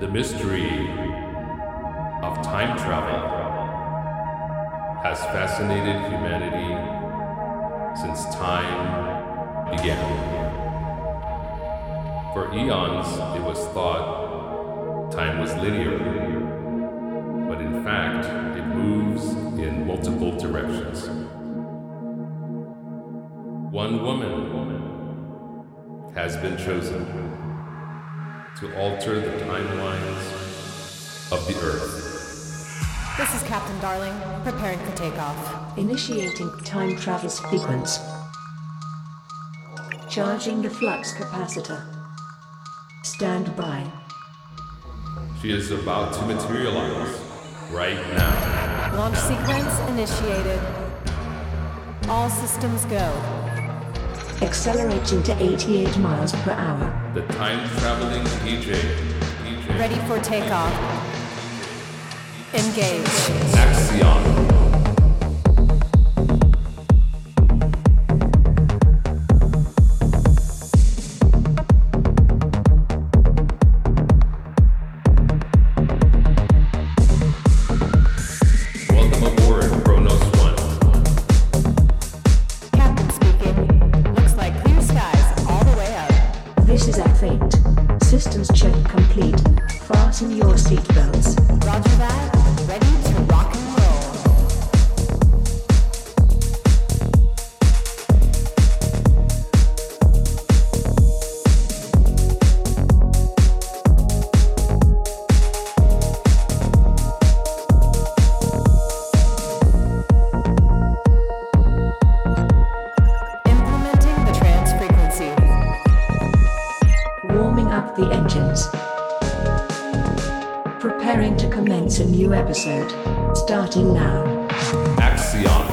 The mystery of time travel has fascinated humanity since time began. For eons, it was thought time was linear, but in fact, it moves in multiple directions. One woman has been chosen to alter the timelines of the Earth. This is Captain Darling, preparing for takeoff. Initiating time travel sequence. Charging the flux capacitor. Stand by. She is about to materialize right now. Launch sequence initiated. All systems go. Accelerating to 88 miles per hour. The time traveling DJ. DJ. Ready for takeoff. Engage. Axion. Starting now. Axion.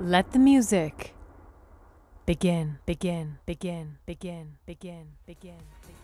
Let the music begin, begin, begin, begin, begin, begin, begin.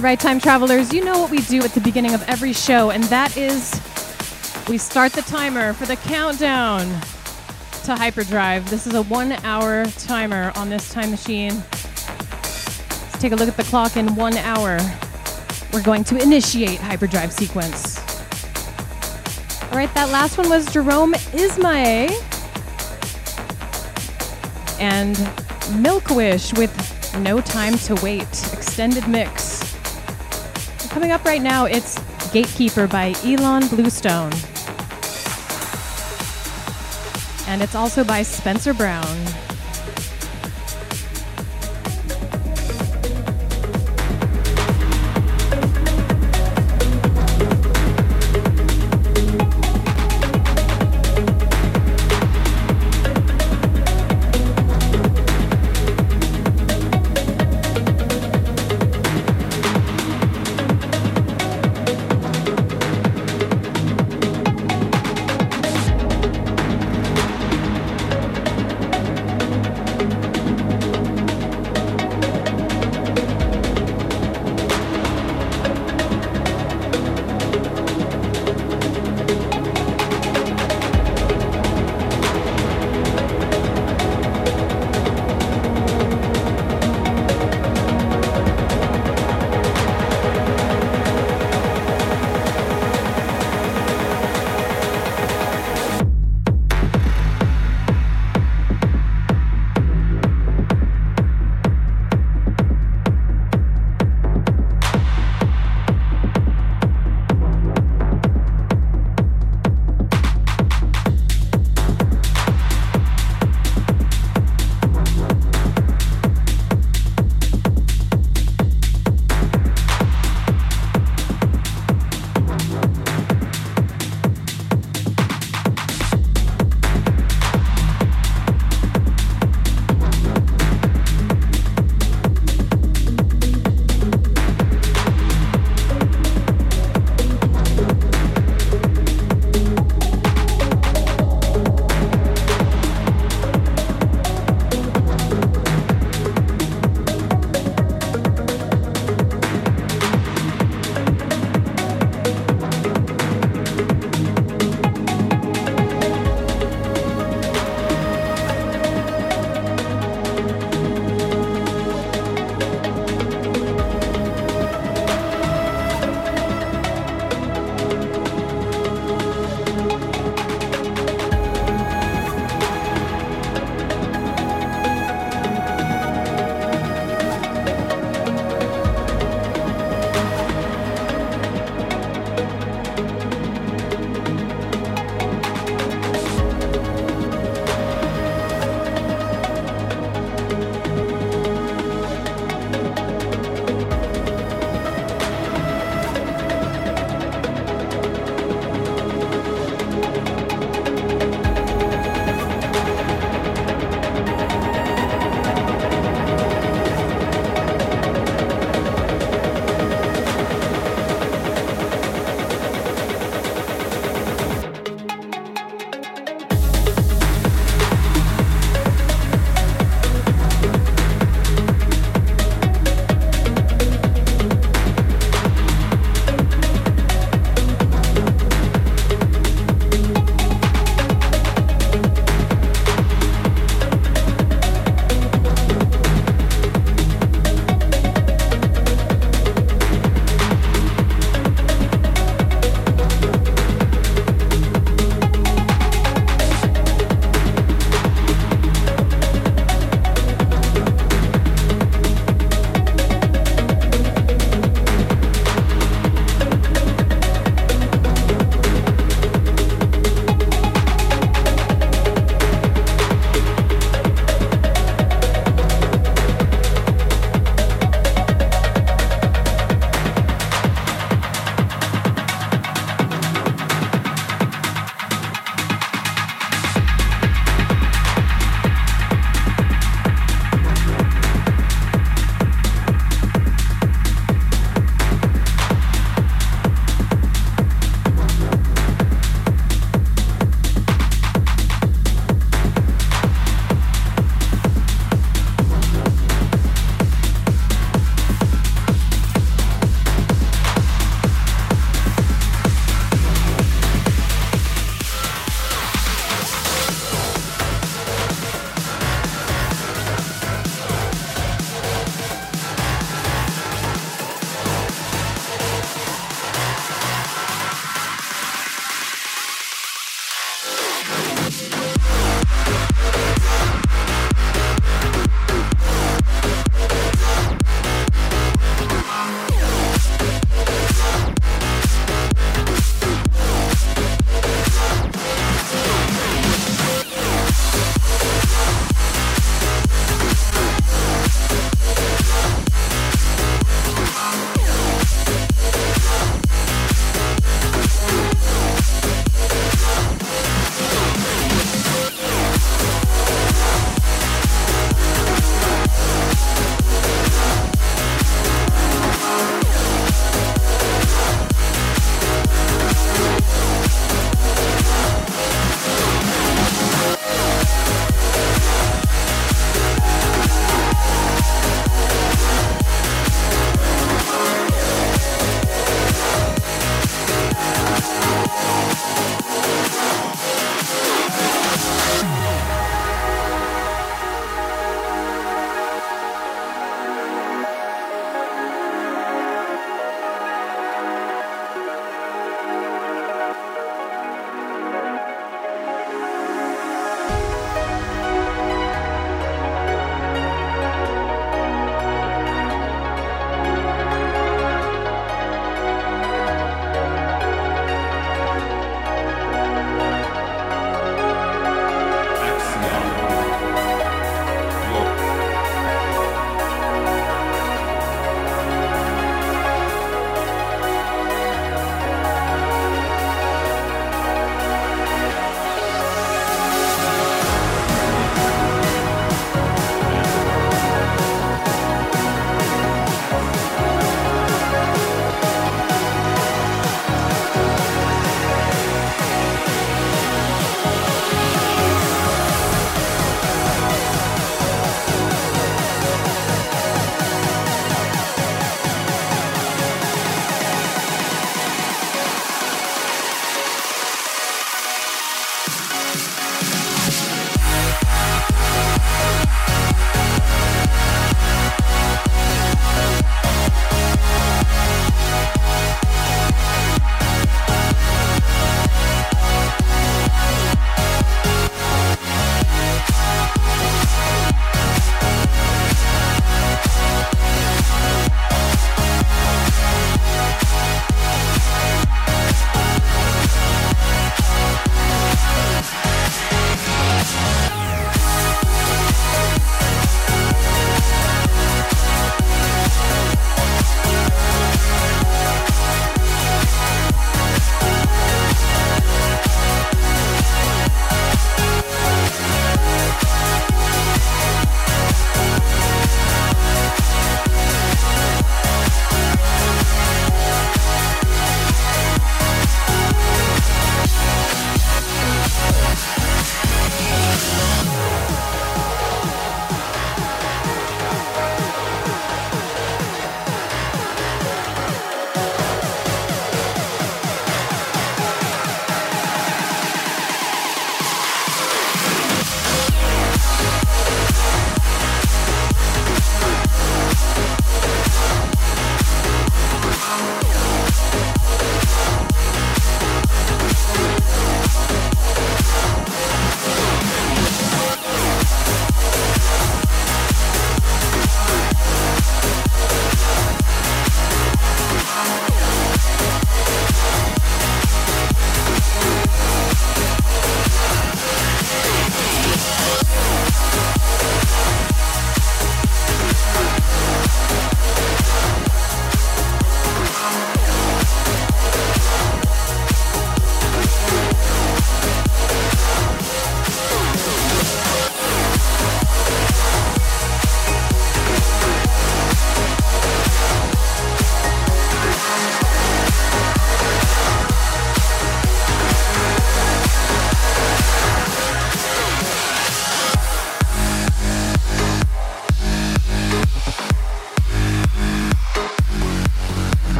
All right, time travelers, you know what we do at the beginning of every show, and that is we start the timer for the countdown to hyperdrive. This is a one hour timer on this time machine. Let's take a look at the clock in one hour. We're going to initiate hyperdrive sequence. All right, that last one was Jerome Isma-Ae and Milkwish with No Time to Wait, extended mix. Coming up right now, it's Gatekeeper by Ilan Bluestone. and it's also by Spencer Brown.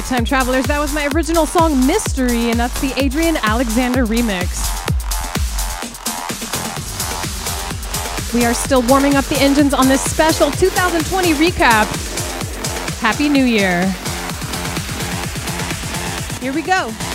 Right, time travelers, that was my original song Mystery, and that's the Adrian Alexander remix. We are still warming up the engines on this special 2020 recap. Happy New Year. Here we go.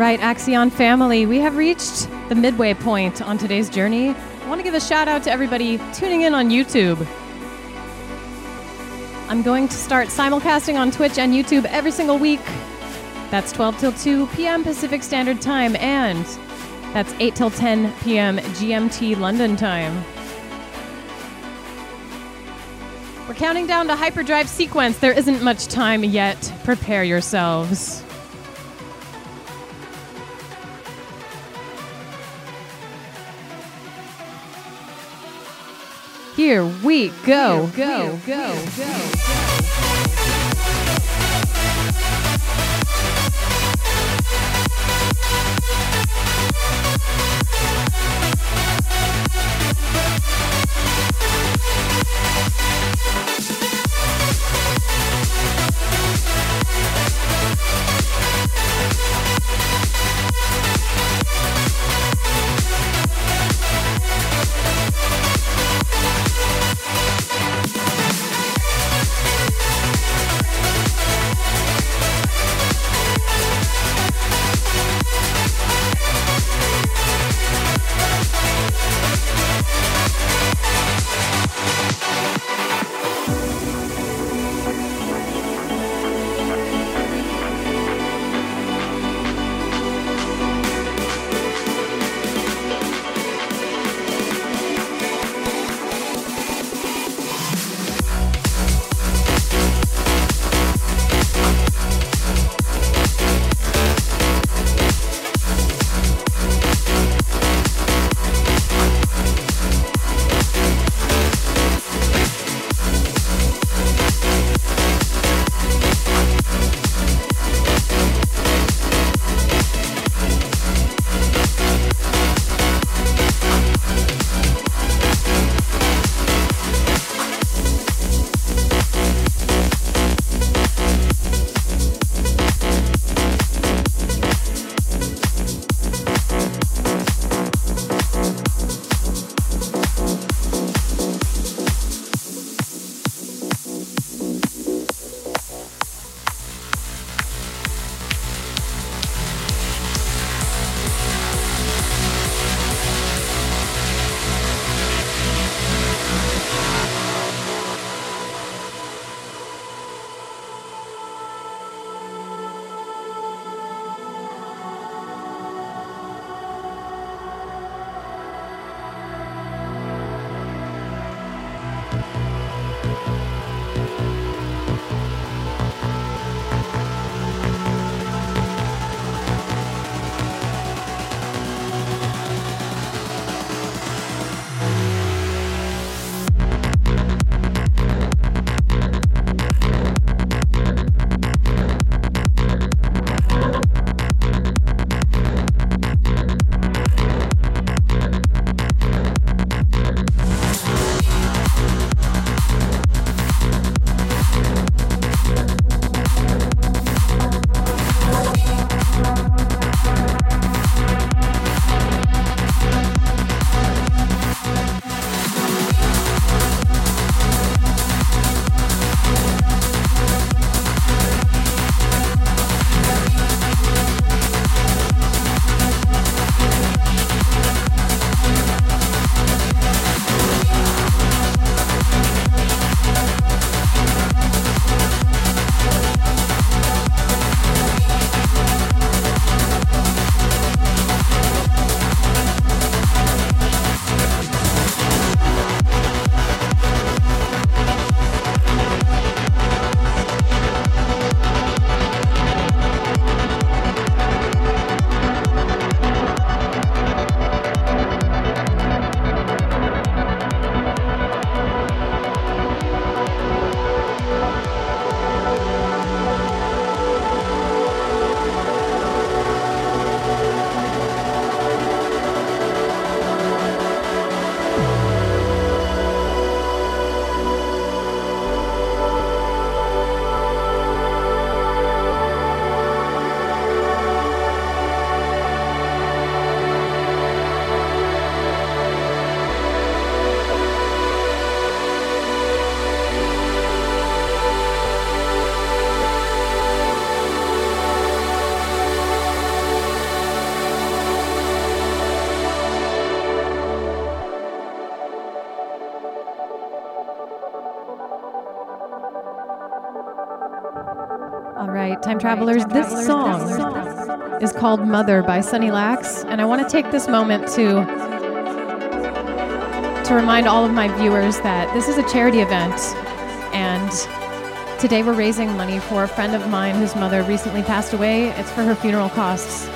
Right, Axion family, we have reached the midway point on today's journey. I want to give a shout out to everybody tuning in on YouTube. I'm going to start simulcasting on Twitch and YouTube every single week. That's 12 till 2 p.m. Pacific Standard Time, and that's 8 till 10 p.m. GMT London time. We're counting down to hyperdrive sequence. There isn't much time yet. Prepare yourselves. Here we go. Go, go, go. All right, time travelers, this song is called Mother by Sunny Lax, and I want to take this moment to to remind all of my viewers that this is a charity event and today we're raising money for a friend of mine whose mother recently passed away. It's for her funeral costs.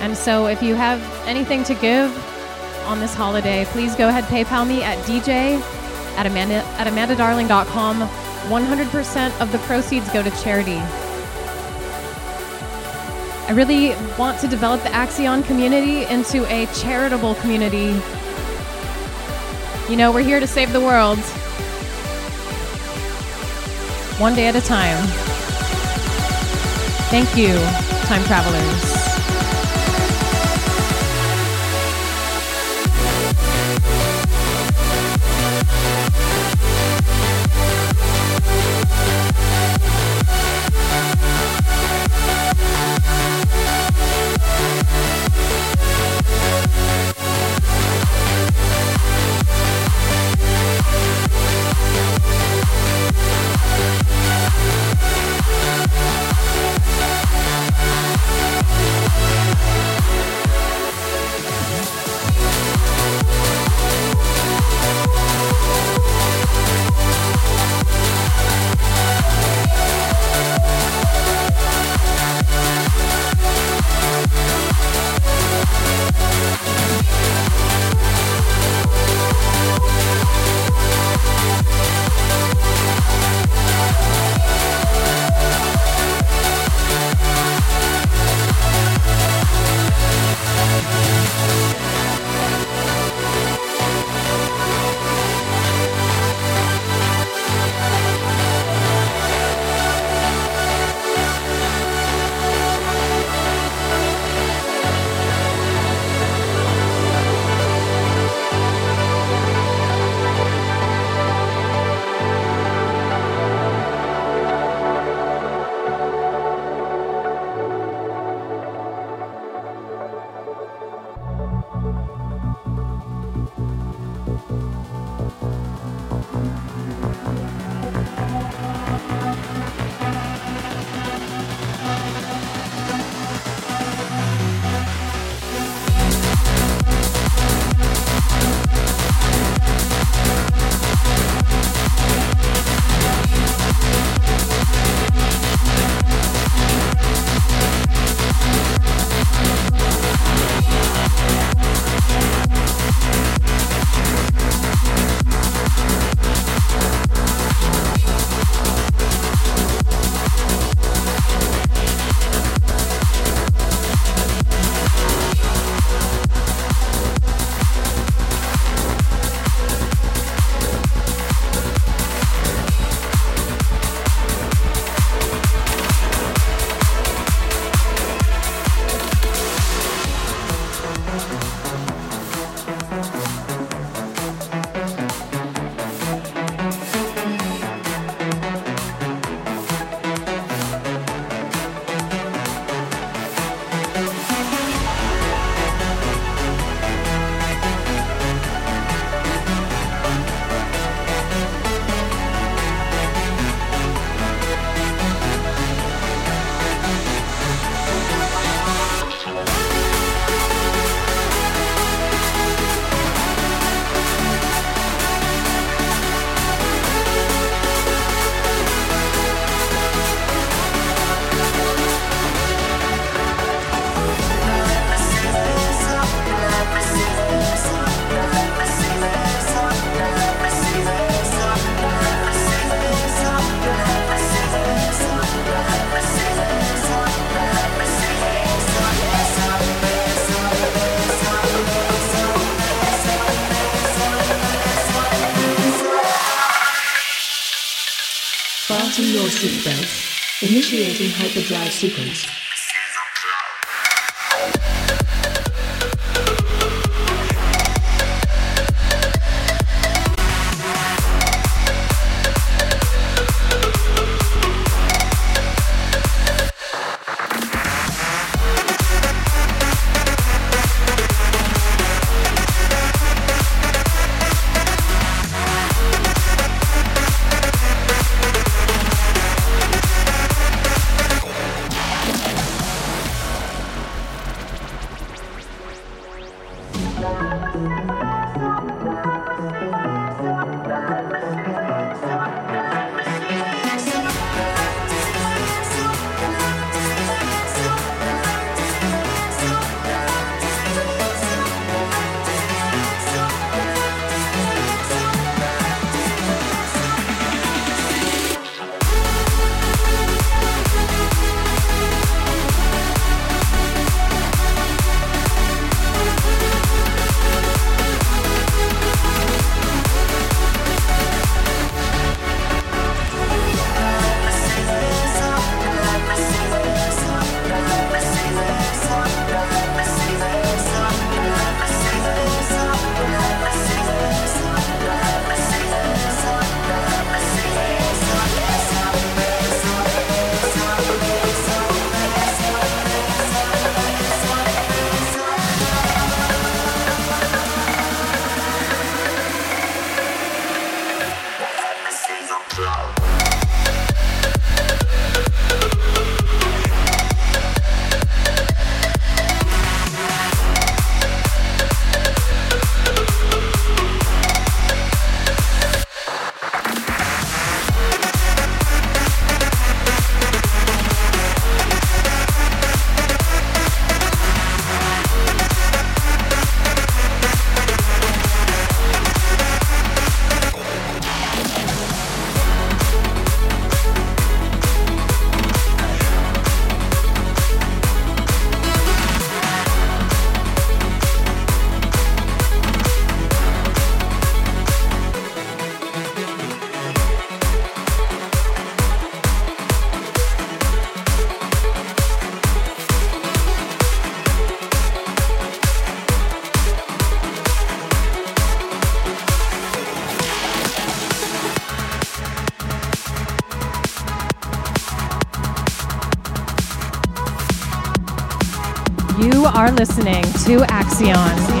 And so if you have anything to give on this holiday, please go ahead PayPal me at DJ at Amanda at amandadarling.com. 100% of the proceeds go to charity. I really want to develop the Axion community into a charitable community. You know, we're here to save the world. One day at a time. Thank you, time travelers. Fasten your seatbelts. Initiating hyperdrive sequence. Are listening to Axion.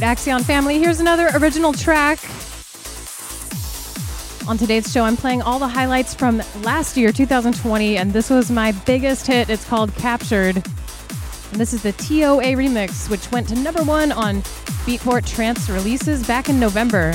right, Axion family, here's another original track. On today's show, I'm playing all the highlights from last year, 2020, and this was my biggest hit. It's called Captured. And this is the TOA remix, which went to number one on Beatport Trance releases back in November.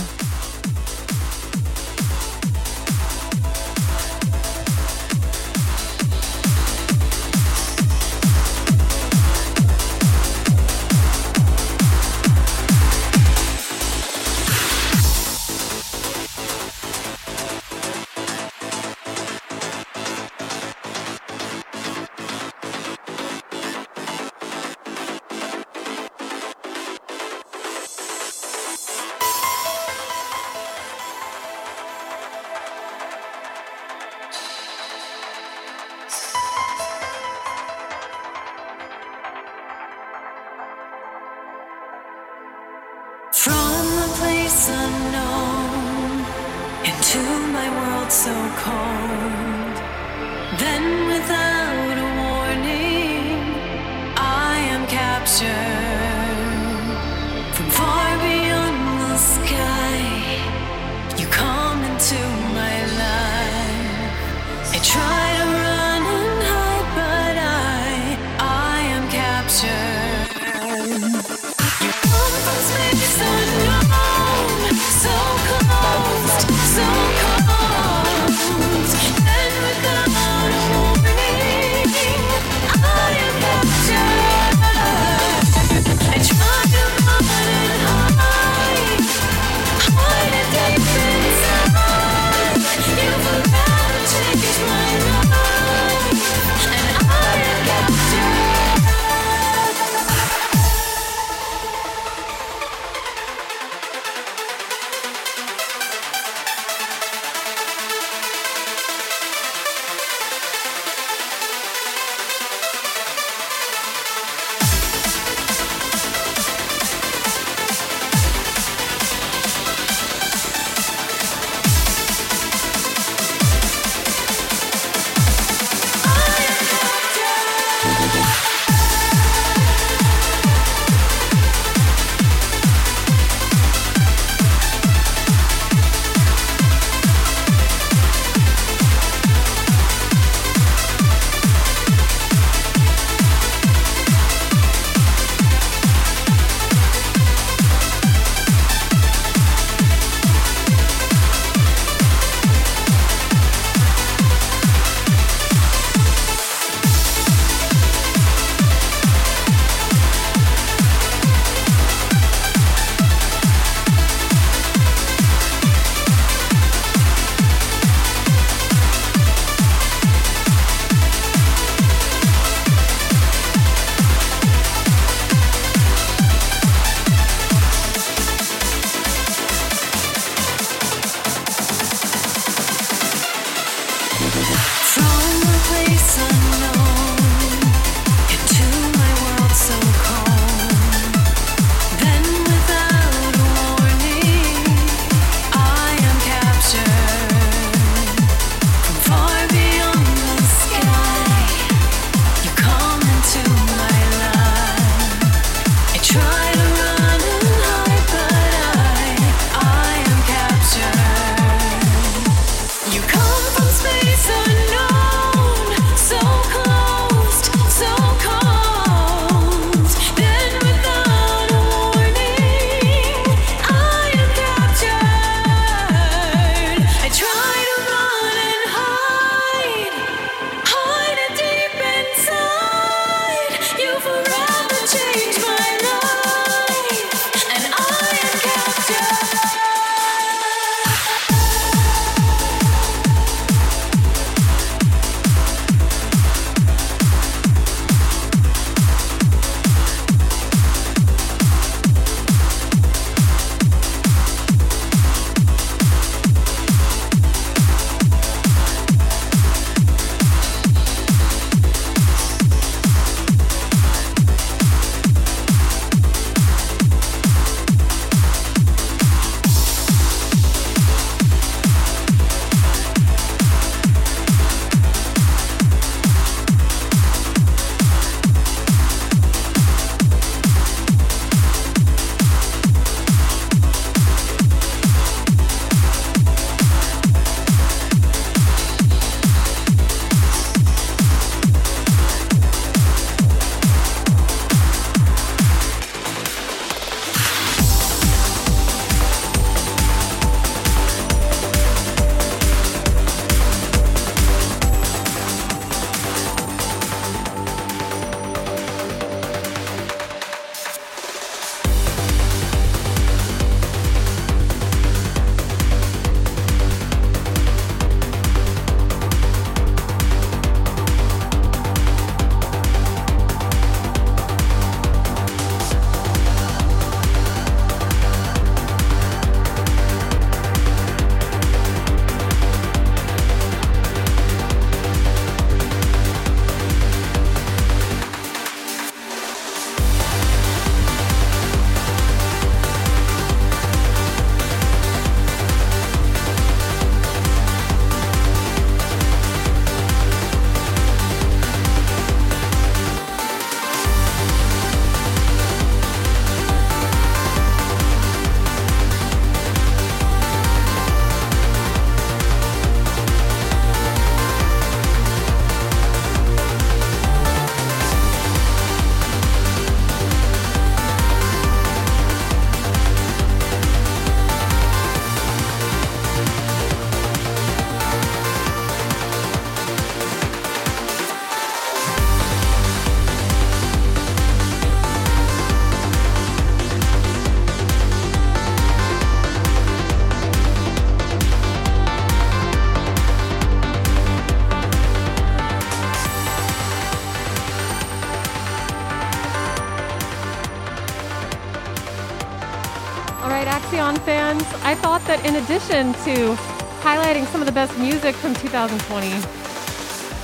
Tunes, I thought that in addition to highlighting some of the best music from 2020,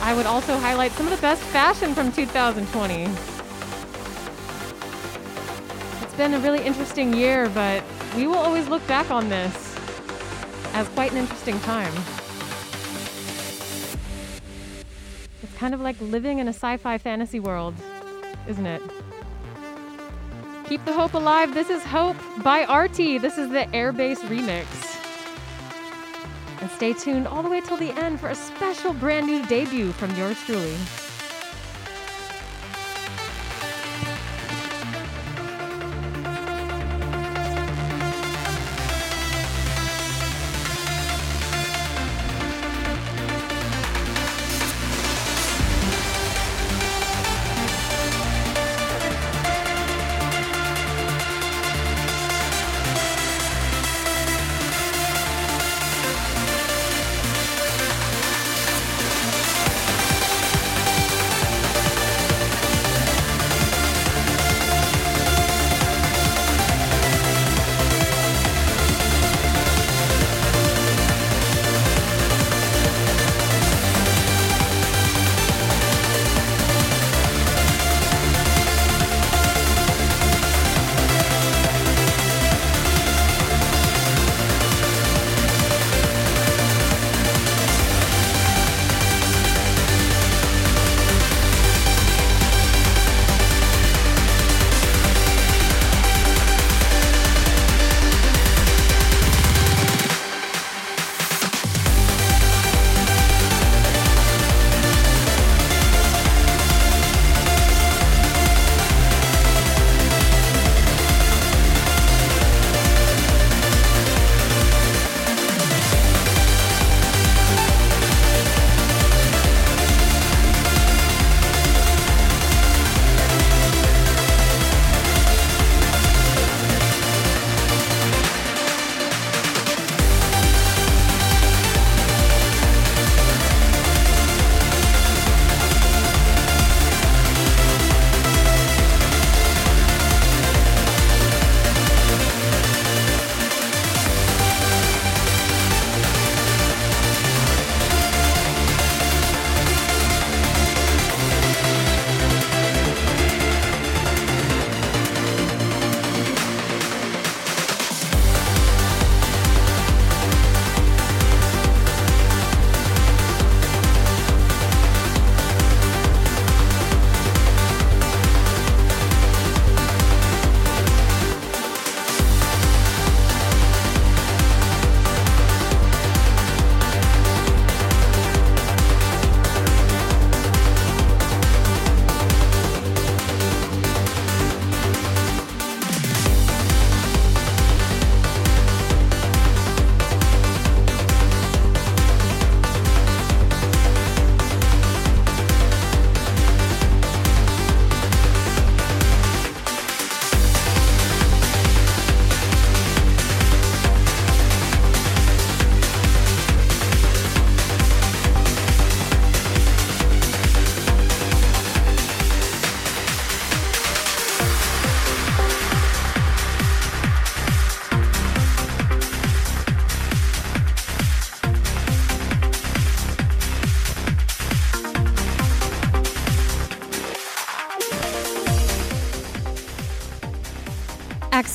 I would also highlight some of the best fashion from 2020. It's been a really interesting year, but we will always look back on this as quite an interesting time. It's kind of like living in a sci fi fantasy world, isn't it? Keep the Hope Alive. This is Hope by Arty. This is the Airbase remix. And stay tuned all the way till the end for a special brand new debut from yours truly.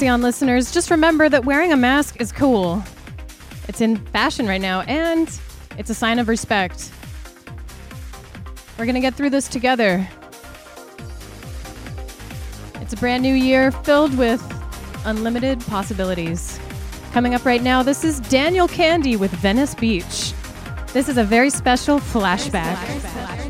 Axion listeners, just remember that wearing a mask is cool. It's in fashion right now, and it's a sign of respect. We're going to get through this together. It's a brand new year filled with unlimited possibilities. Coming up right now, this is Daniel Kandi with Venice Beach. This is a very special flashback. time,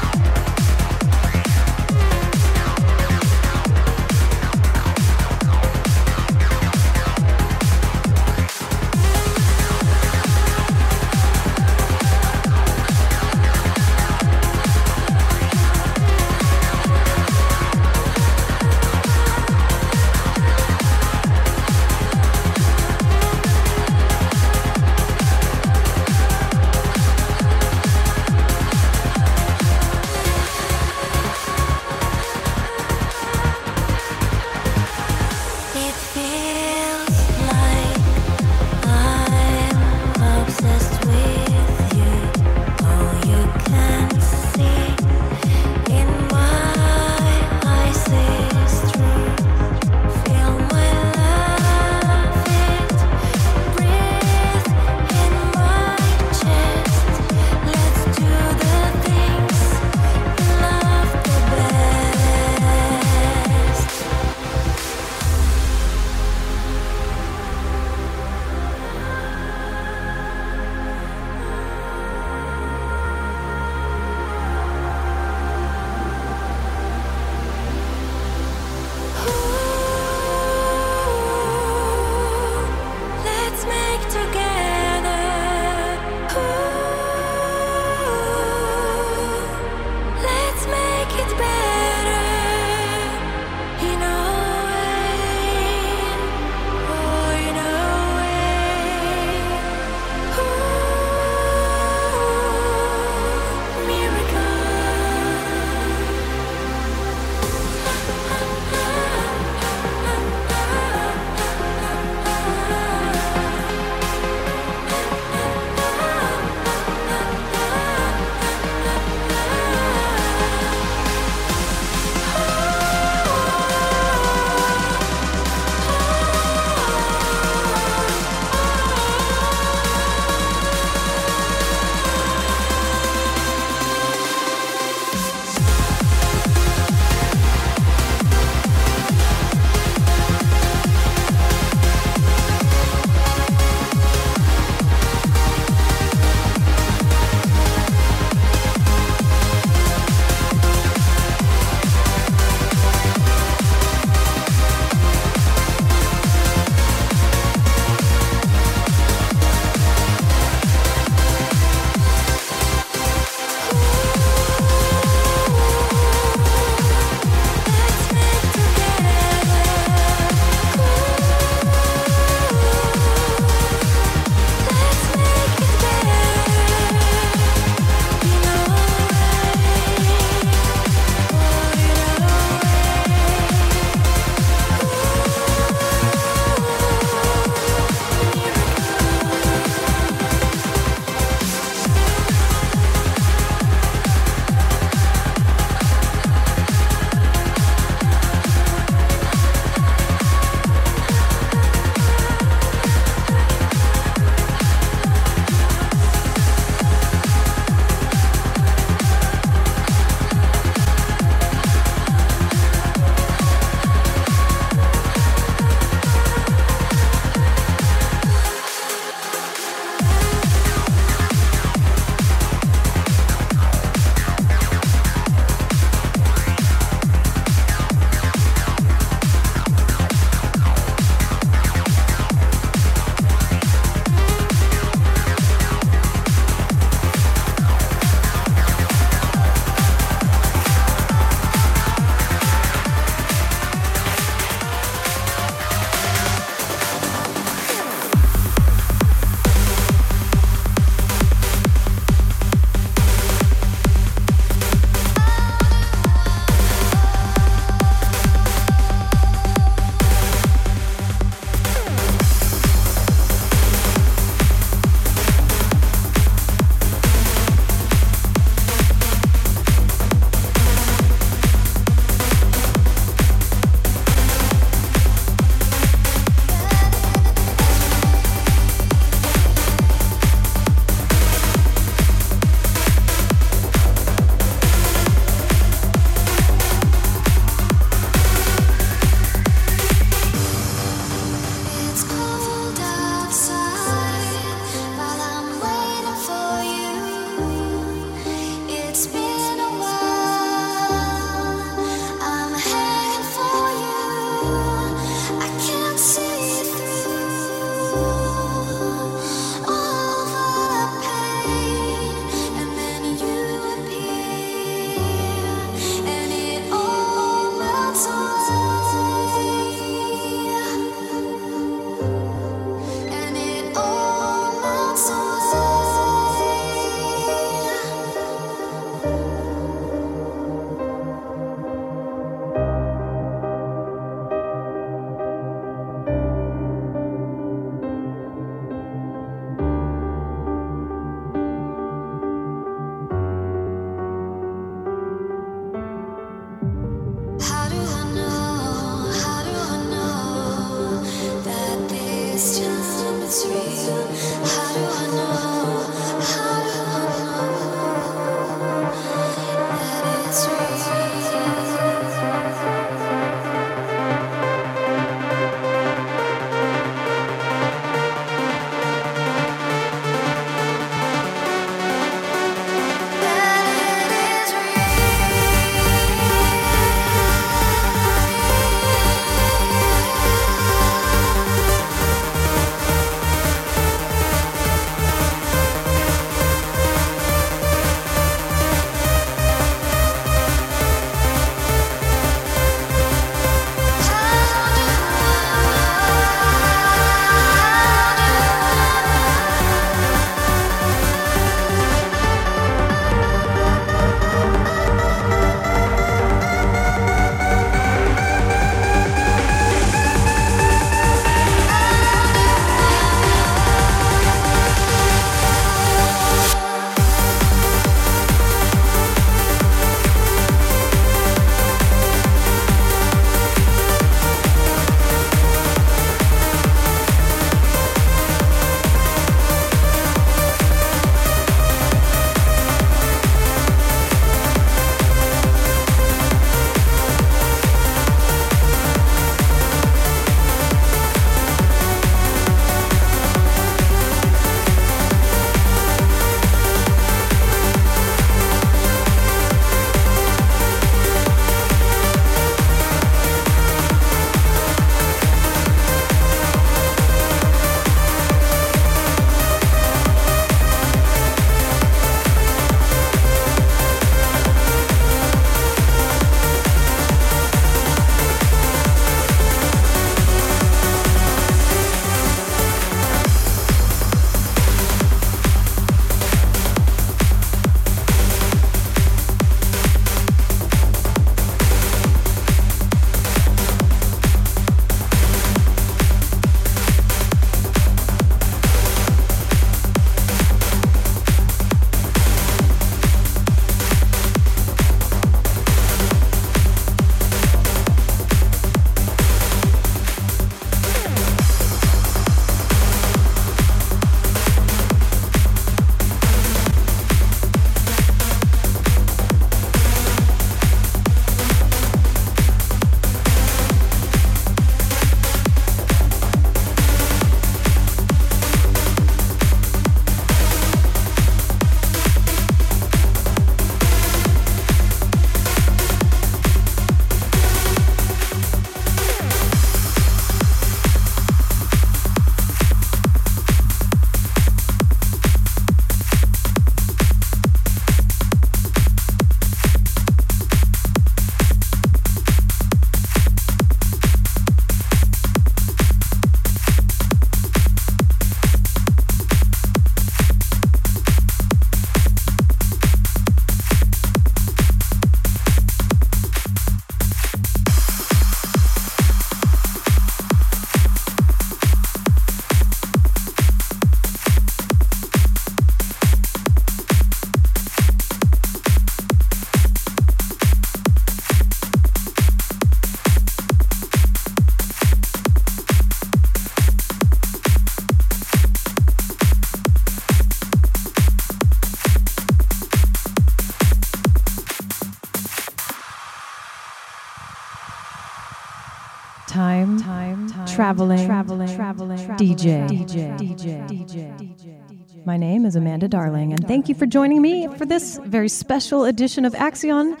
traveling, traveling, traveling, DJ, DJ, DJ, DJ. My name is Amanda Darling, and thank you for joining me for this very special edition of Axion,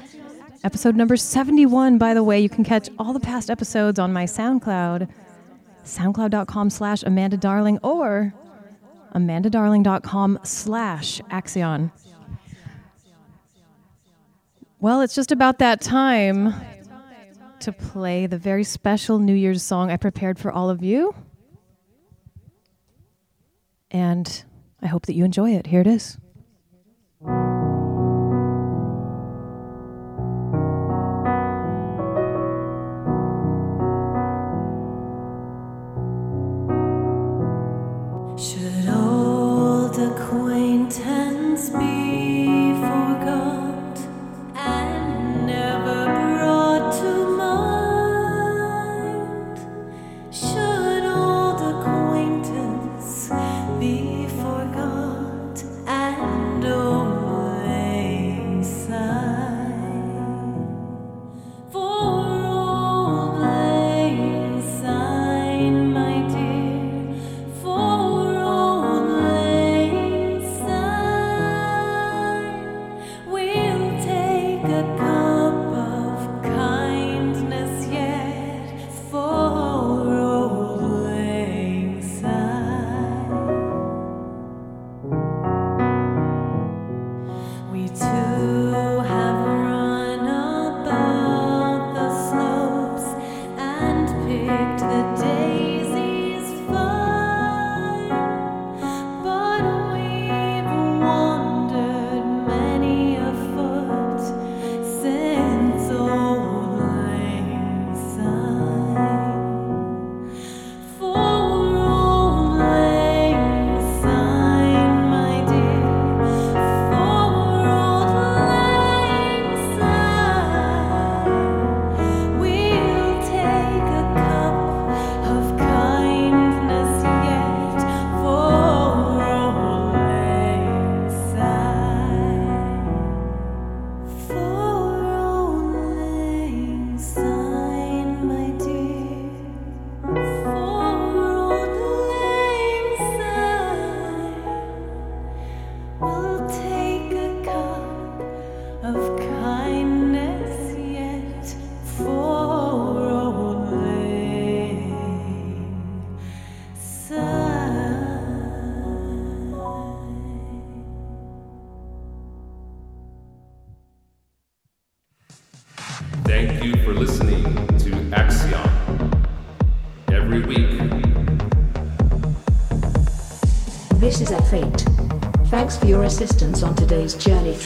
episode number 71. By the way, you can catch all the past episodes on my SoundCloud, soundcloud.com slash Amanda Darling, or amandadarling.com slash Axion. Well, it's just about that time to play the very special New Year's song I prepared for all of you. And I hope that you enjoy it. Here it is.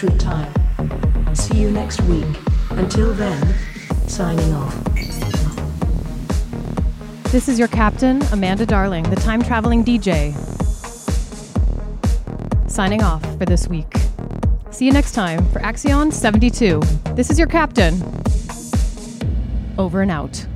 Through time. See you next week. Until then, signing off. This is your captain, Amanda Darling, the time traveling DJ. Signing off for this week. See you next time for Axion 72. This is your captain. Over and out.